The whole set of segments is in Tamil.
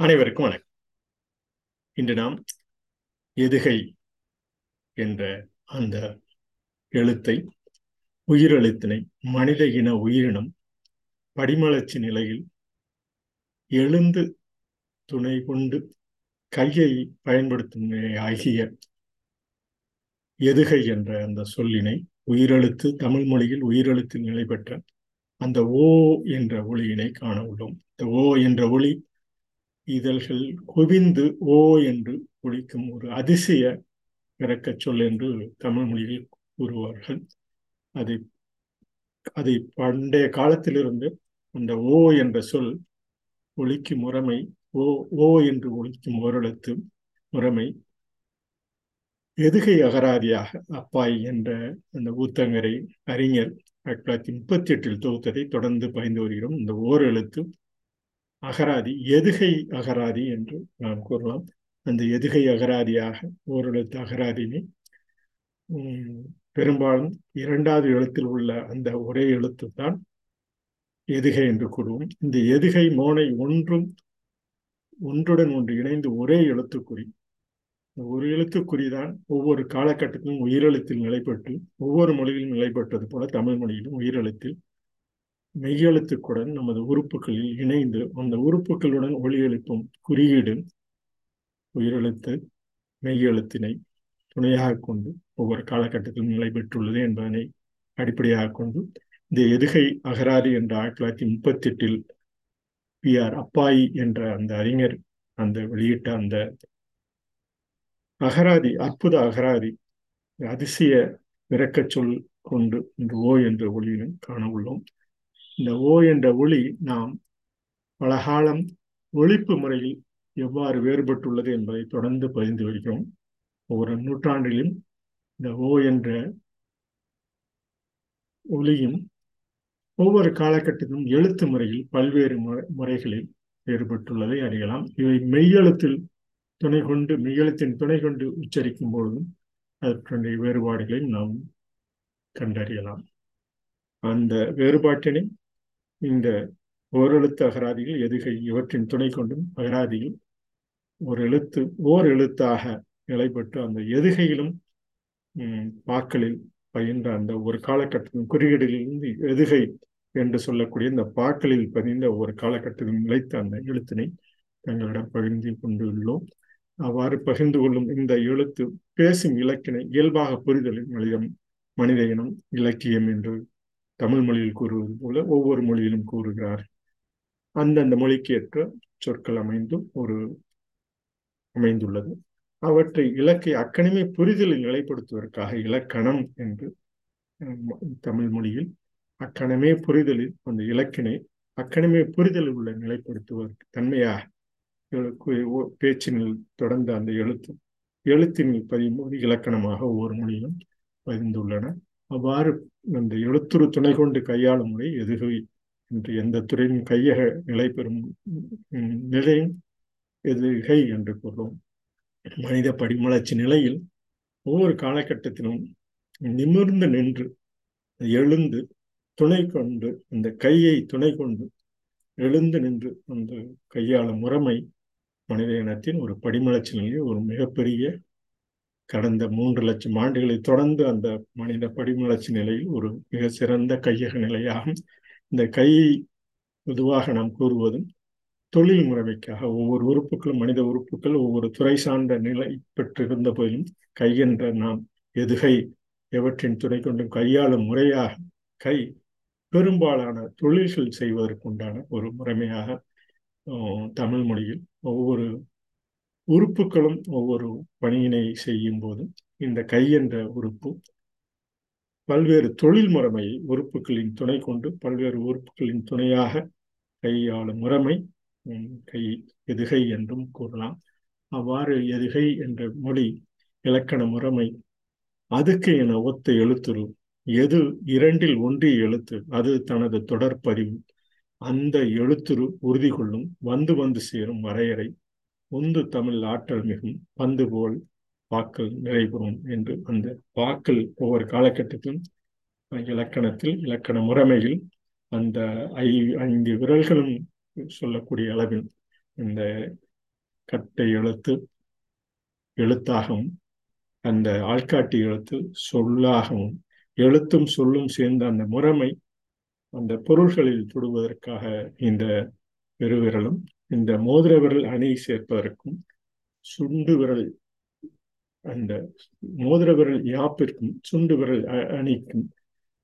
அனைவருக்கும் வணக்கம். இன்று நாம் எதுகை என்ற அந்த எழுத்தை உயிரெழுத்தினை மனித இன உயிரினம் படிமலர்ச்சி நிலையில் எழுந்து துணை கொண்டு கையை பயன்படுத்தும் ஆகிய எதுகை என்ற அந்த சொல்லினை உயிரெழுத்து தமிழ் மொழியில் உயிரெழுத்தில் நிலை பெற்ற அந்த ஓ என்ற ஒளியினை காண உள்ளோம். இந்த ஓ என்ற ஒளி இதழ்கள் குவிந்து ஓ என்று ஒழிக்கும் ஒரு அதிசய இறக்கச் சொல் என்று தமிழ் மொழியில் கூறுவார்கள். அதை அதை பண்டைய காலத்திலிருந்து அந்த ஓ என்ற சொல் ஒழிக்கும் முறைமை ஓ ஓ என்று ஒழிக்கும் ஓரெழுத்து முறைமை எதுகை அகராதியாக அப்பாய் என்ற அந்த ஊத்தங்கரை அறிஞர் ஆயிரத்தி தொள்ளாயிரத்தி முப்பத்தி எட்டில் தொகுத்ததை தொடர்ந்து பயந்து வருகிறோம். இந்த ஓர் எழுத்து அகராதி எதுகை அகராதி என்று நாம் கூறலாம். அந்த எதுகை அகராதியாக ஓரெழுத்து அகராதினை பெரும்பாலும் இரண்டாவது எழுத்தில் உள்ள அந்த ஒரே எழுத்து தான் எதுகை என்று கூறுவோம். இந்த எதுகை மோனை ஒன்றும் ஒன்றுடன் ஒன்று இணைந்து ஒரே எழுத்துக்குறி. ஒரு எழுத்துக்குறி தான் ஒவ்வொரு காலகட்டத்திலும் உயிரெழுத்தில் நிலைப்பட்டு ஒவ்வொரு மொழியிலும் நிலைப்பட்டது போல தமிழ் மொழியிலும் உயிரெழுத்தில் மெய்யெழுத்துக்குடன் நமது உறுப்புகளில் இணைந்து அந்த உறுப்புகளுடன் ஒளி எழுப்பும் குறியீடு உயிரெழுத்து மெய்யெழுத்தினை துணையாக கொண்டு ஒவ்வொரு காலகட்டத்திலும் நிலை பெற்றுள்ளது என்பதனை அடிப்படையாக கொண்டு இந்த எதுகை அகராதி என்ற ஆயிரத்தி தொள்ளாயிரத்தி முப்பத்தி எட்டில் பி ஆர் அப்பாயி என்ற அந்த அறிஞர் அந்த வெளியிட்ட அந்த அகராதி அற்புத அகராதி அதிசய விரக்கச் சொல் கொண்டு இந்த ஓ என்ற ஒளியிலும் காண உள்ளோம். இந்த ஓ என்ற ஒளி நாம் பலகாலம் ஒழிப்பு முறையில் எவ்வாறு வேறுபட்டுள்ளது என்பதை தொடர்ந்து பதிந்து வருகிறோம் ஒவ்வொரு நூற்றாண்டிலும் இந்த ஓ என்ற ஒளியும் ஒவ்வொரு காலகட்டத்திலும் எழுத்து முறையில் பல்வேறு முறைகளில் வேறுபட்டுள்ளதை அறியலாம். இவை மெய்யெழுத்தில் துணை கொண்டு மெய்யெழுத்தின் துணை கொண்டு உச்சரிக்கும் பொழுதும் அதற்குடைய வேறுபாடுகளை நாம் கண்டறியலாம். அந்த வேறுபாட்டினை இந்த ஓரெழுத்து அகராதியில் எதுகை இவற்றின் துணை கொண்டும் அகராதியில் ஒரு எழுத்து ஓர் எழுத்தாக நிலைப்பட்டு அந்த எதுகையிலும் பாக்களில் பயின்ற அந்த ஒரு காலகட்டத்தின் குறியீடுகளிலிருந்து எதுகை என்று சொல்லக்கூடிய இந்த பாக்களில் பதிந்த ஒரு காலகட்டத்தில் நிலைத்த அந்த எழுத்தினை தங்களிடம் பகிர்ந்து கொண்டுள்ளோம். அவ்வாறு பகிர்ந்து கொள்ளும் இந்த எழுத்து பேசும் இலக்கினை இயல்பாக புரிதலின் மனிதம் மனித இனம் இலக்கியம் என்று தமிழ் மொழியில் கூறுவது போல ஒவ்வொரு மொழியிலும் கூறுகிறார். அந்தந்த மொழிக்கு ஏற்ற சொற்கள் அமைந்தும் ஒரு அமைந்துள்ளது. அவற்றை இலக்கை அக்கணமே புரிதலில் நிலைப்படுத்துவதற்காக இலக்கணம் என்று தமிழ் மொழியில் அக்கணமே புரிதலில் அந்த இலக்கினை அக்கணமே புரிதலில் உள்ள நிலைப்படுத்துவதற்கு தன்மையாக பேச்சினில் தொடர்ந்த அந்த எழுத்து எழுத்தினில் பதியும்போது இலக்கணமாக ஒவ்வொரு மொழியிலும் பதிந்துள்ளன. அவ்வாறு அந்த எழுத்துரு துணை கொண்டு கையாளும் முறை எதுகை என்று எந்த துறையின் கையக நிலை பெறும் நிலையும் எதுகை என்று கூறுவோம். மனித படிமலர்ச்சி நிலையில் ஒவ்வொரு காலகட்டத்திலும் நிமிர்ந்து நின்று எழுந்து துணை கொண்டு அந்த கையை துணை கொண்டு எழுந்து நின்று அந்த கையாளும் முறைமை மனித இனத்தின் ஒரு படிமலர்ச்சி நிலையில் ஒரு மிகப்பெரிய கடந்த மூன்று லட்சம் ஆண்டுகளை தொடர்ந்து அந்த மனித படிமலர்ச்சி நிலையில் ஒரு மிக சிறந்த கையக நிலையாகும். இந்த கை பொதுவாக நாம் கூறுவதும் தொழில் முறைமைக்காக ஒவ்வொரு உறுப்புகளும் மனித உறுப்புகள் ஒவ்வொரு துறை சார்ந்த நிலை பெற்றிருந்த போதிலும் கையென்ற நாம் எதுகை எவற்றின் துணை கொண்டும் கையாளும் முறையாக கை பெரும்பாலான தொழில்கள் செய்வதற்குண்டான ஒரு முறைமையாக தமிழ் மொழியில் ஒவ்வொரு உறுப்புகளும் ஒவ்வொரு பணியினை செய்யும் போதும் இந்த கை என்ற உறுப்பு பல்வேறு தொழில் முறைமையை உறுப்புகளின் துணை கொண்டு பல்வேறு உறுப்புகளின் துணையாக கையாளும் முறைமை கை எதுகை என்றும் கூறலாம். அவ்வாறு எதுகை என்ற மொழி இலக்கண முறைமை அதுக்கு என ஒத்த எழுத்துரு எது இரண்டில் ஒன்றிய எழுத்து அது தனது தொடர்பதிவு அந்த எழுத்துரு உறுதி கொள்ளும் வந்து வந்து சேரும் வரையறை உந்து தமிழ் ஆற்றல் மிகும் பந்து போல் வாக்கள் நிறைபெறும் என்று அந்த வாக்கள் ஒவ்வொரு காலகட்டத்திலும் இலக்கணத்தில் இலக்கண முறைமையில் அந்த ஐ ஐந்து விரல்களும் சொல்லக்கூடிய அளவில் இந்த கட்டை எழுத்து எழுத்தாகவும் அந்த ஆள்காட்டி எழுத்து சொல்லாகவும் எழுத்தும் சொல்லும் சேர்ந்த அந்த முறைமை அந்த பொருள்களில் தொடுவதற்காக இந்த பெருவிரலும் இந்த மோதிர விரல் அணி சேர்ப்பதற்கும் சுண்டு விரல் அந்த மோதிர விரல் யாப்பிற்கும் சுண்டு விரல் அணிக்கும்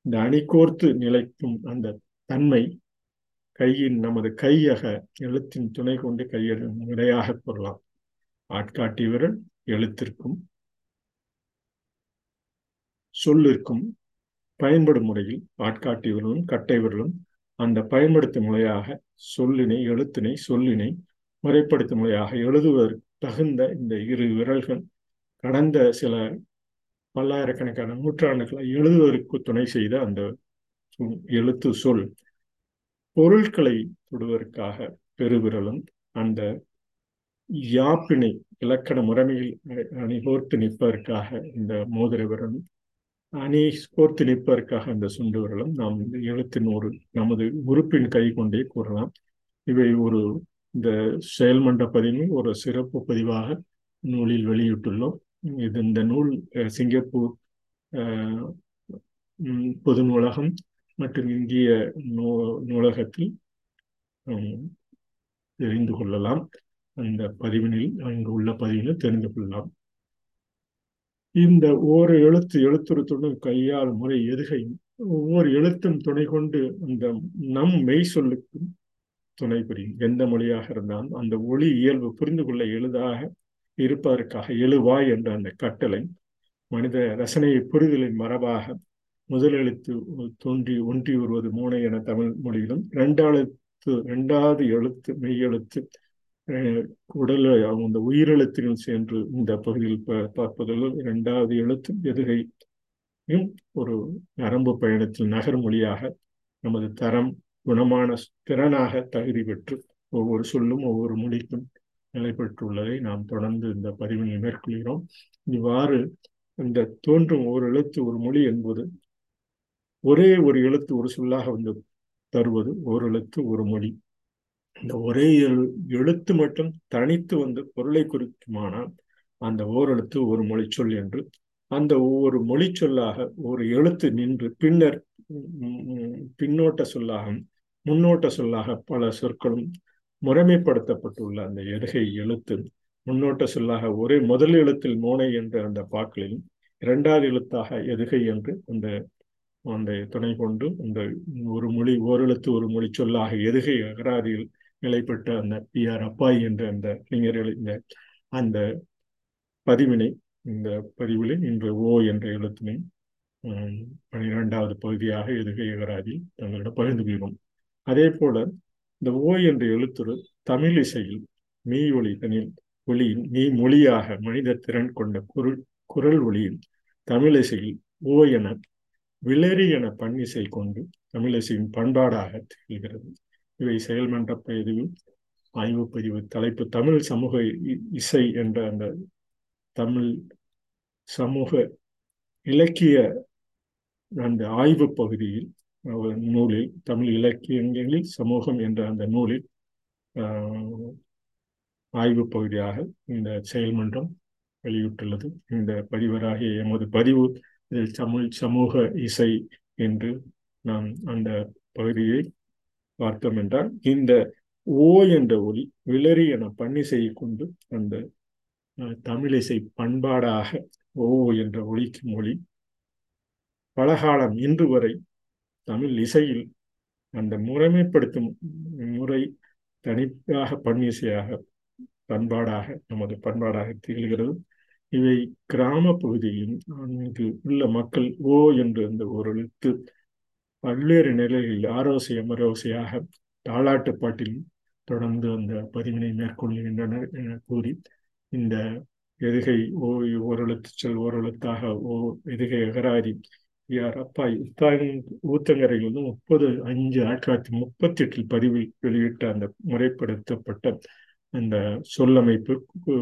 இந்த அணி கோர்த்து நிலைக்கும் அந்த தன்மை கையின் நமது கையக எழுத்தின் துணை கொண்டு கையில் விடையாக கொள்ளலாம் ஆட்காட்டி விரல் எழுத்திற்கும் சொல்லிற்கும் பயன்படும் முறையில் ஆட்காட்டி விரலும் கட்டை விரலும் அந்த பயன்படுத்தும் முறையாக சொல்லினை எழுத்தினை சொல்லினை முறைப்படுத்தும் முறையாக எழுதுவதற்கு தகுந்த இந்த இரு விரல்கள். கடந்த சில பல்லாயிரக்கணக்கான நூற்றாண்டுகளை எழுதுவதற்கு துணை செய்த அந்த எழுத்து சொல். பொருட்களை தொடுவதற்காக பெருவிரலும் அந்த யாப்பினை இலக்கண முறைமையில் அணிகோர்த்து நிற்பதற்காக இந்த மோதிர விரலும் அணி கோர்த்து நிற்பதற்காக அந்த சுண்டு விரலும் நாம் இந்த எழுத்தின் ஒரு நமது உறுப்பின் கை கொண்டே கூறலாம். இவை ஒரு இந்த செயல்மன்ற பதிவில் ஒரு சிறப்பு பதிவாக நூலில் வெளியிட்டுள்ளோம். இது இந்த நூல் சிங்கப்பூர் பொது நூலகம் மற்றும் இந்திய நூ நூலகத்தில் தெரிந்து கொள்ளலாம். அந்த பதிவினில் அங்கு உள்ள பதிவினில் தெரிந்து கொள்ளலாம். இந்த ஓர் எழுத்து எழுத்துருத்துடன் கையால் முறை எதுகையும் ஒவ்வொரு எழுத்தும் துணை கொண்டு அந்த நம் மெய் சொல்லுக்கும் துணை புரியும். எந்த மொழியாக இருந்தாலும் அந்த ஒளி இயல்பு புரிந்து கொள்ள எளிதாக இருப்பதற்காக எழுவாய் என்ற அந்த கட்டளை மனித ரசனையை புரிதலின் மரபாக முதல் எழுத்து தோன்றி ஒன்றி வருவது மூனை என தமிழ் மொழியிலும் இரண்டாவது இரண்டாவது எழுத்து மெய் எழுத்து உடல் அந்த உயிரெழுத்துகள் சென்று இந்த பகுதியில் பார்ப்பதில் இரண்டாவது எழுத்து எதுகையும் ஒரு நரம்பு பயணத்தில் நகர் மொழியாக நமது தரம் குணமான திறனாக தகுதி பெற்று ஒவ்வொரு சொல்லும் ஒவ்வொரு மொழிக்கும் நிலை பெற்றுள்ளதை நாம் தொடர்ந்து இந்த பதிவினை மேற்கொள்கிறோம். இவ்வாறு இந்த தோன்றும் ஒரு எழுத்து ஒரு மொழி என்பது ஒரே ஒரு எழுத்து ஒரு சொல்லாக வந்து தருவது ஒரு எழுத்து ஒரு மொழி. இந்த ஒரே எழுத்து மட்டும் தனித்து வந்து பொருளை குறிக்குமானால் அந்த ஓரெழுத்து ஒரு மொழிச்சொல் என்று அந்த ஒவ்வொரு மொழி சொல்லாக ஒரு எழுத்து நின்று பின்னர் பின்னோட்ட சொல்லாக முன்னோட்ட சொல்லாக பல சொற்களும் முறைமைப்படுத்தப்பட்டுள்ள அந்த எருகை எழுத்து முன்னோட்ட சொல்லாக ஒரே முதல் எழுத்தில் மோனை என்ற அந்த பாக்களிலும் இரண்டாவது எழுத்தாக எதுகை என்று அந்த அந்த துணை கொண்டு அந்த ஒரு மொழி ஓரெழுத்து ஒரு மொழி சொல்லாக எதுகை அகராதியில் நிலை பெற்ற அந்த பி ஆர் அப்பாய் என்ற அந்த அறிஞர் இந்த அந்த பதிவினை இந்த பதிவில் இன்று ஓ என்ற எழுத்தினை பனிரெண்டாவது பகுதியாக எதுகை அகராதியில் தங்களிடம் பகிர்ந்து கொள்வோம் அதே போல இந்த ஓ என்ற எழுத்துரு தமிழ் இசையில் மெய் ஒளி தனில் ஒளியின் மெய் மொழியாக மனித திறன் கொண்ட குரல் குரல் ஒளியில் தமிழிசையில் ஓ என விளரி என பன்னிசை கொண்டு தமிழிசையின் பண்பாடாக திகழ்கிறது. இவை செயல்மன்ற பதிவு ஆய்வு பதிவு தலைப்பு தமிழ் சமூக இசை என்ற அந்த தமிழ் சமூக இலக்கிய அந்த ஆய்வு பகுதியில் நூலில் தமிழ் இலக்கியங்களில் சமூகம் என்ற அந்த நூலில் ஆய்வு பகுதியாக இந்த செயல்மன்றம் வெளியிட்டுள்ளது. இந்த பதிவராகிய எமது பதிவு இதில் தமிழ் சமூக இசை என்று நாம் அந்த பகுதியை பார்த்தோம் என்றால் இந்த ஓ என்ற ஒளி விளரி என பண்ணிசையை கொண்டு அந்த தமிழிசை பண்பாடாக ஓ என்ற ஒலிக்கும் மொழி. பலகாலம் இன்று வரை தமிழ் இசையில் அந்த முறைமைப்படுத்தும் முறை தனிப்பாக பண்ணிசையாக பண்பாடாக நமது பண்பாடாக திகழ்கிறது. இவை கிராம பகுதியில் அங்கு உள்ள மக்கள் ஓ என்று அந்த ஒரு எழுத்து பல்வேறு நிலைகளில் ஆரோசியம் அமரோசையாக தாளாட்டு பாட்டில் தொடர்ந்து அந்த பதிவினை மேற்கொள்கின்றனர் என கூறி இந்த எதுகை ஓ ஓரெழுத்து சொல் ஓரெழுத்தாக ஓ எதுகை அகராதி யார் அப்பாய் இத்தாயின் ஊத்தங்கரையில் வந்து முப்பது அஞ்சு ஆயிரத்தி தொள்ளாயிரத்தி முப்பத்தி எட்டில் பதிவில் வெளியிட்ட அந்த முறைப்படுத்தப்பட்ட அந்த சொல்லமைப்பு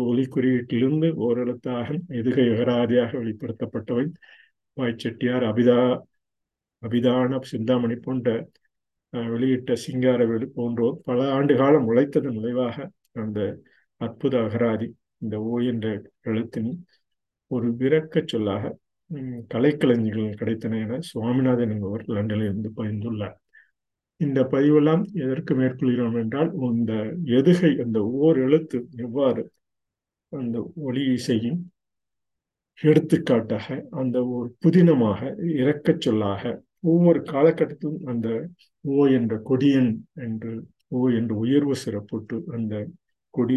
ஒலி குறியீட்டிலிருந்து ஓரெழுத்தாக எதுகை அகராதியாக வெளிப்படுத்தப்பட்டவை. வாய் செட்டியார் அபிதா அபிதான சிந்தாமணி போன்ற வெளியிட்ட சிங்காரவேலு போன்றோர் பல ஆண்டு காலம் உழைத்ததன் விளைவாக அந்த அற்புத அகராதி இந்த ஓ என்ற எழுத்தின் ஒரு விரக்க சொல்லாக கலைக்கலைஞர்கள் கிடைத்தன என சுவாமிநாதன் என்பவர் லண்டனில் இருந்து பகிர்ந்துள்ளார். இந்த பதிவெல்லாம் எதற்கு மேற்கொள்கிறோம் என்றால் இந்த எதுகை அந்த ஓர் எழுத்து எவ்வாறு அந்த ஒளி இசையின் எடுத்துக்காட்டாக அந்த ஒரு புதினமாக இறக்கச் சொல்லாக ஒவ்வொரு காலகட்டத்திலும் அந்த ஓ என்ற கொடியன் என்று ஓ என்று உயர்வு சிறப்புட்டு அந்த கொடி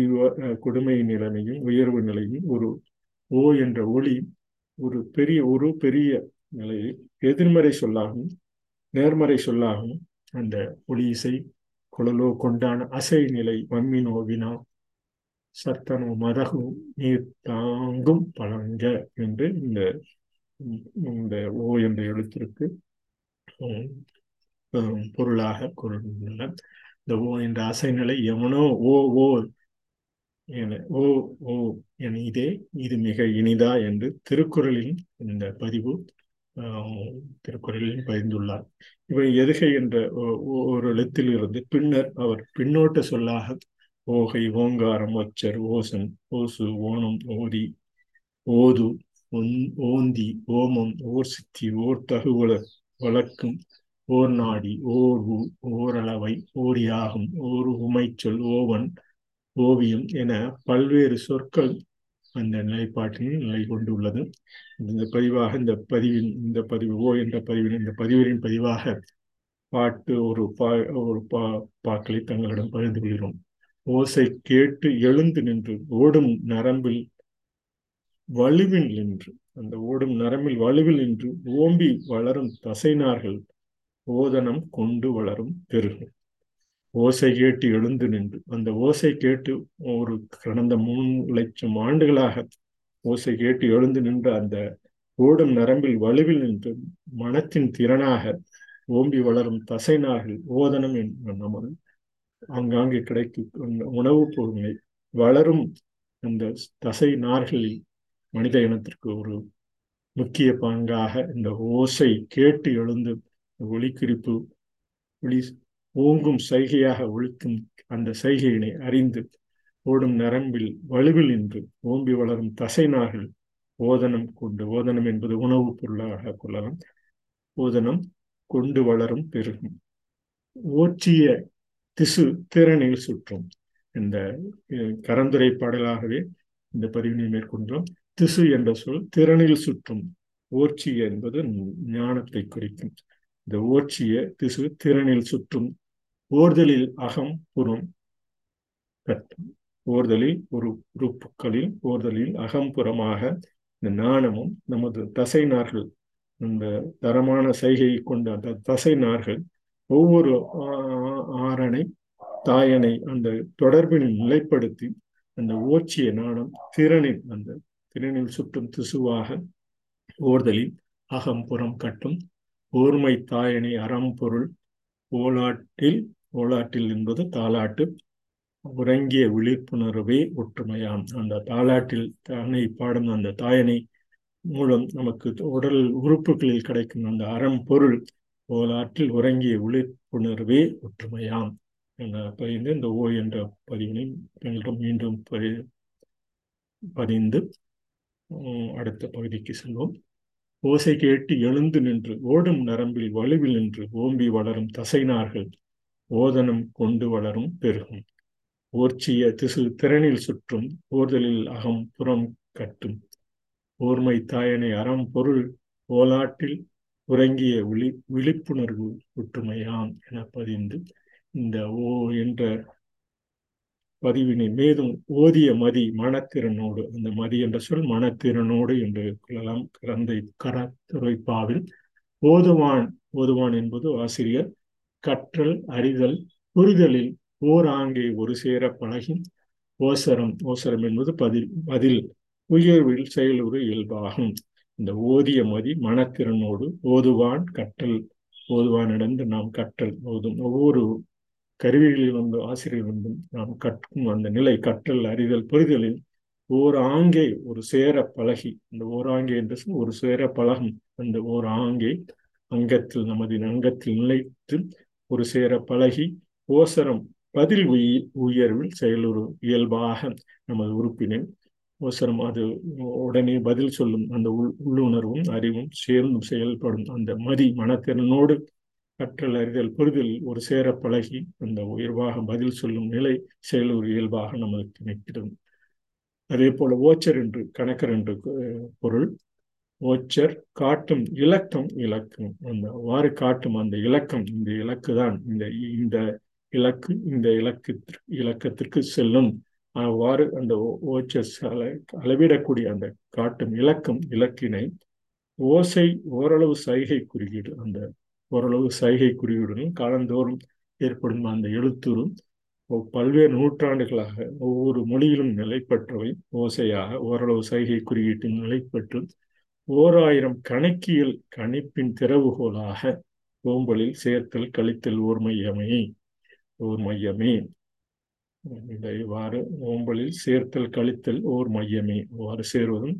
கொடுமை நிலைமையும் உயர்வு நிலையும் ஒரு ஓ என்ற ஒளி ஒரு பெரிய ஒரு பெரிய நிலையை எதிர்மறை சொல்லாகவும் நேர்மறை சொல்லாகவும் அந்த ஒளி இசை குழலோ கொண்டான அசை நிலை வம்மினோ வினா சத்தனோ மதகு நீர் தாங்கும் பழங்க என்று இந்த இந்த ஓ என்ற எழுத்திற்கு பொருளாக கொண்டுள்ள இந்த ஓ என்ற அசைநிலை எவனோ ஓ ஓ என ஓ ஓ என இதே இது மிக இனிதா என்று திருக்குறளில் இந்த பதிவு திருக்குறளில் பதிந்துள்ளார். இவை எதுகை என்ற ஒரு எழுத்தில் இருந்து பின்னர் அவர் பின்னோட்ட சொல்லாக ஓகை ஓங்காரம் ஒச்சர் ஓசன் ஓசு ஓணம் ஓதி ஓது ஓந்தி ஓமம் ஓர் சித்தி ஓர் தகுவலர் வழக்கும் ஓர் நாடி ஓர் ஊ ஓரளவை ஓர் யாகம் ஓர் உமைச்சொல் ஓவன் ஓவியம் என பல்வேறு சொற்கள் அந்த நிலைப்பாட்டில் நிலை கொண்டுள்ளது. இந்த பதிவாக இந்த பதிவின் இந்த பதிவு ஓ என்ற பதிவின் இந்த பதிவின் பதிவாக பாட்டு ஒரு பா ஒரு பா பாக்களை தங்களிடம் பகிர்ந்து கொள்கிறோம். ஓசை கேட்டு எழுந்து நின்று ஓடும் நரம்பில் வலுவில் நின்று அந்த ஓடும் நரம்பில் வலுவில் நின்று ஓம்பி வளரும் தசைனார்கள் ஓதனம் கொண்டு வளரும் பெருகும். ஓசை கேட்டு எழுந்து நின்று அந்த ஓசை கேட்டு ஒரு கடந்த மூணு லட்சம் ஆண்டுகளாக ஓசை கேட்டு எழுந்து நின்ற அந்த ஓடும் நரம்பில் வலுவில் நின்று மனத்தின் திறனாக ஓம்பி வளரும் தசைனார்கள் ஓதனம் நமது ஆங்காங்கே கிடைக்கும் உணவுப் பொருளை வளரும் அந்த தசை நார்களில் மனித இனத்திற்கு ஒரு முக்கிய பங்காக இந்த ஓசை கேட்டு எழுந்து ஒளிக்குறிப்பு ஒளி ஓங்கும் சைகையாக ஒழிக்கும் அந்த சைகையினை அறிந்து ஓடும் நரம்பில் வலுவில் நின்று ஓம்பி வளரும் தசைநார்கள் ஓதனம் கொண்டு ஓதனம் என்பது உணவுப் பொருளாக கொள்ளலாம். ஓதனம் கொண்டு வளரும் பெருகும். ஓற்றிய திசு திறனில் சுற்றும். இந்த கரந்துரை பாடலாகவே இந்த பதிவினை மேற்கொண்டோம். திசு என்ற சொல் திறனில் சுற்றும். ஓர்ச்சி என்பது ஞானத்தை குறிக்கும். இந்த ஓர்ச்சிய திசு திறனில் சுற்றும். ஓர்தலில் அகம் புறம். கட்டும். ஓர்தலில் ஒரு உறுப்புகளில் ஓர்தலில் அகம்புறமாக இந்த நாணமும் நமது தசை நார்கள் இந்த தரமான சைகையை கொண்ட அந்த தசை நார்கள் ஒவ்வொரு ஆரணை தாயனை அந்த தொடர்பினை நிலைப்படுத்தி அந்த ஓச்சிய நாணம் திறனில் அந்த திறனில் சுற்றும் திசுவாக ஓர்தலில் அகம்புறம் கட்டும் ஓர்மை தாயனை அறம்பொருள் ஓலாட்டில் ஓலாட்டில் என்பது தாலாட்டு. உறங்கிய விழிப்புணர்வே ஒற்றுமையாம். அந்த தாலாட்டில் தானை பாடும் அந்த தாயனை மூலம் நமக்கு உடல் உறுப்புகளில் கிடைக்கும் அந்த அறம் பொருள் ஓலாற்றில் உறங்கிய விழிப்புணர்வே ஒற்றுமையாம் என பதிந்து இந்த ஓ என்ற பதிவினை எங்களிடம் மீண்டும் பதி பதிந்து அடுத்த பகுதிக்கு செல்வோம். ஓசை கேட்டு எழுந்து நின்று ஓடும் நரம்பில் வலுவில் நின்று ஓம்பி வளரும் தசைனார்கள் ஓதனம் கொண்டு வளரும் பெருகும். ஓர்ச்சிய திசு திறனில் சுற்றும் ஓர்தலில் அகம் புறம் கட்டும். ஓர்மை தாயனை அறம் பொருள் ஓலாட்டில் உறங்கிய விழி விழிப்புணர்வு ஒற்றுமையாம் என பதிந்து இந்த ஓ என்ற பதிவினை மேலும் ஓதிய மதி மனத்திறனோடு. அந்த மதி என்ற சொல் மனத்திறனோடு என்று கொள்ளலாம். கரந்தை கரத்துரைப்பாவில் ஓதுவான் ஓதுவான் என்பது ஆசிரியர். கற்றல் அறிதல் புரிதலில் ஓர் ஆங்கே ஒரு சேர பழகின். ஓசரம் ஓசரம் என்பது பதில் பதில். உயர்வில் செயலுறு இயல்பாகும். இந்த ஓதிய மதி மனத்திறனோடு ஓதுவான் கற்றல் ஓதுவானிடந்து நாம் கற்றல் ஓதும். ஒவ்வொரு கருவிகளில் வந்து ஆசிரியர் வந்தும் நாம் கற்கும் அந்த நிலை கற்றல் அறிதல் புரிதலில் ஓர் ஆங்கே ஒரு சேர பழகி இந்த ஓராங்கே என்று ஒரு சேர பழகும் அந்த ஓர் ஆங்கே அங்கத்தில் நமது அங்கத்தில் நிலைத்து ஒரு சேர பழகி ஓசரம் பதில் உயிர் உயர்வில் செயலுறு இயல்பாக நமது உறுப்பினை ஓசரம் அது உடனே பதில் சொல்லும் அந்த உள் உள்ளுணர்வும் அறிவும் சேர்ந்து செயல்படும் அந்த மதி மனத்திறனோடு கற்றல் அறிதல் புரிதல் ஒரு சேர பழகி அந்த உயர்வாக பதில் சொல்லும் நிலை செயலூர் இயல்பாக நமக்கு நிற்கிறது அதே போல ஓச்சர் என்று கணக்கர் என்று பொருள். ஓச்சர் காட்டும் இலக்கம் இலக்கம். அந்த வாறு காட்டும் அந்த இலக்கம் இந்த இலக்கு தான் இந்த இந்த இலக்கு இந்த இலக்கு இலக்கத்திற்கு செல்லும். அவ்வாறு அந்த ஓச்சர் அளவிடக்கூடிய அந்த காட்டும் இலக்கம் இலக்கினை ஓசை ஓரளவு சைகை குறியீடு அந்த ஓரளவு சைகை குறியுடனும் காலந்தோறும் ஏற்படும் அந்த எழுத்துரும் பல்வேறு நூற்றாண்டுகளாக ஒவ்வொரு மொழியிலும் நிலை பெற்றவை. ஓசையாக ஓரளவு சைகை குறியீட்டின் நிலை பெற்று ஓர் ஆயிரம் கணக்கியல் கணிப்பின் திறவுகோலாக ஓம்பலில் சேர்த்தல் கழித்தல் ஓர் மையமே ஓர் மையமே. இவ்வாறு ஓம்பலில் சேர்த்தல் கழித்தல் ஓர் மையமே. இவ்வாறு சேர்வதும்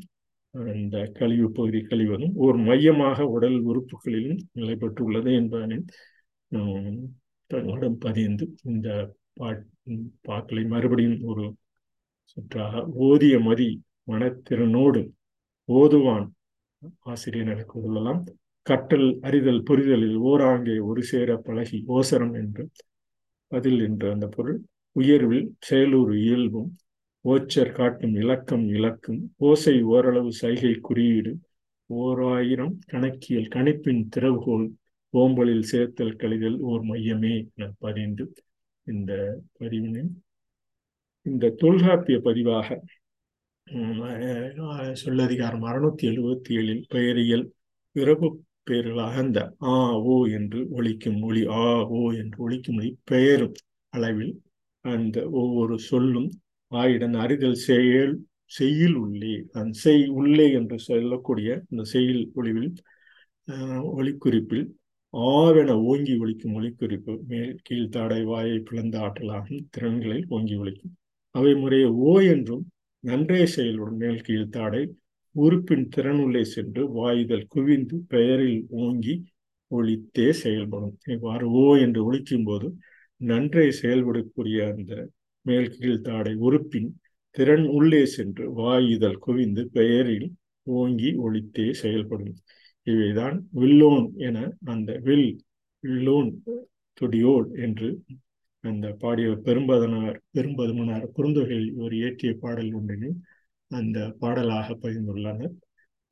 இந்த கழிவு பகுதி கழிவதும் ஓர் மையமாக உடல் உறுப்புகளிலும் நிலை பெற்றுள்ளது என்பதனை தங்களிடம் பதிந்து இந்த பாட் பாக்களை மறுபடியும் ஒரு சுற்றாக ஓதிய மதி மனத்திறனோடு ஓதுவான். ஆசிரியர் எனக்கு கொள்ளலாம் கற்றல் அறிதல் புரிதலில் ஓராங்கே ஒரு சேர பழகி ஓசரம் என்று பதில் என்ற அந்த பொருள் உயர்வில் செயலூர் இயல்பும் ஓச்சர் காட்டும் இலக்கம் இலக்கும். ஓசை ஓரளவு சைகை குறியீடு. ஓர் ஆயிரம் கணக்கியல் கணிப்பின் திறவுகோல். ஓம்பலில் சேர்த்தல் கழிதல் ஓர் மையமே என பதிந்து இந்த பதிவினை. இந்த தொல்காப்பிய பதிவாக சொல்லதிகாரம் அறுநூத்தி எழுபத்தி ஏழில் பெயரியல் பிறப்பு பெயர்களாக அந்த ஆ ஓ என்று ஒழிக்கும் மொழி ஆ ஓ என்று ஒழிக்கும் மொழி பெயரும் அளவில் அந்த ஒவ்வொரு சொல்லும் ஆயிடன் அறிதல் செயல் செய்யில் உள்ளே. அந்த செய் உள்ளே என்று சொல்லக்கூடிய அந்த செயல் ஒளிவில் ஒளிக்குறிப்பில் ஆவென ஓங்கி ஒழிக்கும் ஒளிக்குறிப்பு மேல் கீழ்த்தாடை வாயை பிளந்த ஆற்றலாகும் திறன்களில் ஓங்கி ஒழிக்கும் அவை முறையை ஓ என்றும் நன்றே செயலுடன் மேல் கீழ்த்தாடை உறுப்பின் திறனுள்ளே சென்று வாயுதல் குவிந்து பெயரில் ஓங்கி ஒழித்தே செயல்படும். இவ்வாறு ஓ என்று ஒழிக்கும் போது நன்றே செயல்படக்கூடிய அந்த மேல் கீழ்த்தாடை உறுப்பின் திறன் உள்ளே சென்று வாயுதல் குவிந்து பெயரில் ஓங்கி ஒழித்தே செயல்படும். இவைதான் வில்லோன் என அந்த வில் வில்லோன் துடியோல் என்று அந்த பாடிய பெரும்பதனார் பெரும்பதுமனார் குறுந்தொகையில் இவர் இயற்றிய பாடல் ஒன்றினை அந்த பாடலாக பகிர்ந்துள்ளனர்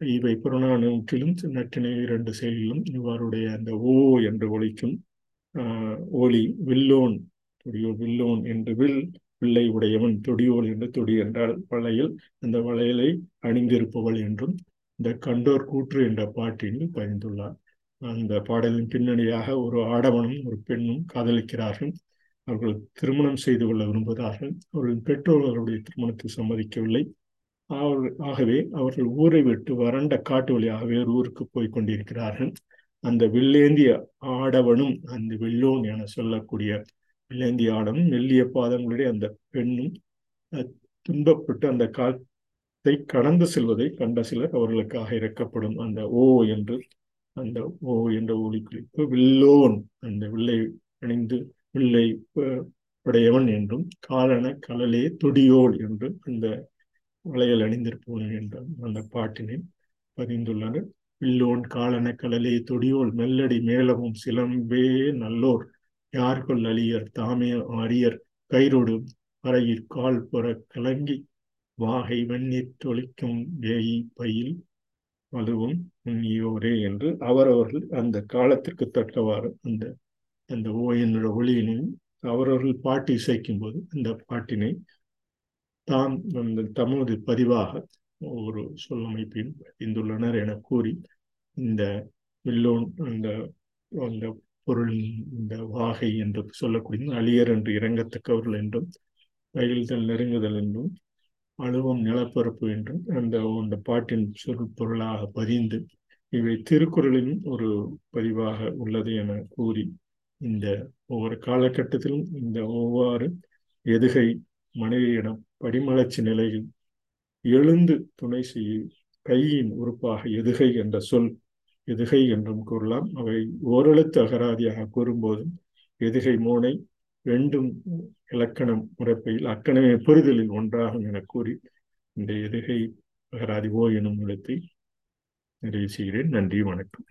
இவை புறநானூற்றிலும் நற்றினை இரண்டு செயலிலும் இவருடைய அந்த ஓ என்று ஒழிக்கும் ஒளி வில்லோன் துடியோல் வில்லோன் என்று வில் பிள்ளை உடையவன் தொடியோல் என்று தொடி என்றால் வளையல் அந்த வளையலை அணிந்திருப்பவள் என்றும் இந்த கண்டோர் கூற்று என்ற பாட்டினில் பயந்துள்ளார் அந்த பாடலின் பின்னணியாக ஒரு ஆடவனும் ஒரு பெண்ணும் காதலிக்கிறார்கள். அவர்கள் திருமணம் செய்து கொள்ள விரும்புகிறார்கள். அவர்களின் பெற்றோர் அவருடைய திருமணத்தை சம்மதிக்கவில்லை. ஆகவே அவர்கள் ஊரை விட்டு வறண்ட காட்டு வழியாக வேறு ஊருக்கு போய் கொண்டிருக்கிறார்கள். அந்த வில்லேந்திய ஆடவனும் அந்த வெள்ளோன் என சொல்லக்கூடிய வில்லேந்திய ஆடனும் மெல்லிய பாதங்களுடைய அந்த பெண்ணும் துன்பப்பட்டு அந்த காலத்தை கடந்து செல்வதை கண்ட சிலர் அவர்களுக்காக இறக்கப்படும் அந்த ஓ என்று அந்த ஓ என்ற ஒளி குறிப்பு வில்லோன் அந்த வில்லை அணிந்து வில்லை உடையவன் என்றும் காலன கலலே தொடியோல் என்று அந்த வளையல் அணிந்திருப்பவன் என்றும் அந்த பாட்டினை பதிந்துள்ளனர். வில்லோன் காலன கடலே தொடியோல் மெல்லடி மேலவும் சிலம்பே நல்லோர் யார்கொள் அழியர் தாமே அரியர் கயிறொடு அறையிற் கால் புற கலங்கி வாகை வெந்நீர் தொளிக்கும் வேயி பயில் அதுவும் உண்ணியோரே என்று அவரவர்கள் அந்த காலத்திற்கு தட்டவாறு அந்த அந்த ஓயனோட ஒளியினையும் அவரவர்கள் பாட்டு இசைக்கும் போது அந்த பாட்டினை தாம் அந்த தமது பதிவாக ஒரு சொல்லமைப்பையும் பதிந்துள்ளனர் என கூறி இந்த வில்லோன் அந்த அந்த பொருள் இந்த வாகை என்று சொல்லக்கூடிய அழியர் என்று இறங்கத்தக்கவர்கள் என்றும் பயில்தல் நெருங்குதல் என்றும் அழுவம் நிலப்பரப்பு என்றும் அந்த அந்த பாட்டின் சொல் பொருளாக பதிந்து இவை திருக்குறளின் ஒரு பதிவாக உள்ளது என கூறி இந்த ஒவ்வொரு காலகட்டத்திலும் இந்த ஒவ்வொரு எதுகை மனைவியிடம் படிமலர்ச்சி நிலையில் எழுந்து துணை செய்ய கையின் உறுப்பாக எதுகை என்ற சொல் எதுகை என்றும் கூறலாம். அவை ஓரெழுத்து அகராதியாக கூறும்போதும் எதுகை மூனை ரெண்டும் இலக்கணம் முறைப்பையில் அக்கணமே பெறுதலில் ஒன்றாகும் என கூறி இந்த எதுகை அகராதி ஓ எனும் எழுத்தை நிறைவு செய்கிறேன். நன்றி வணக்கம்.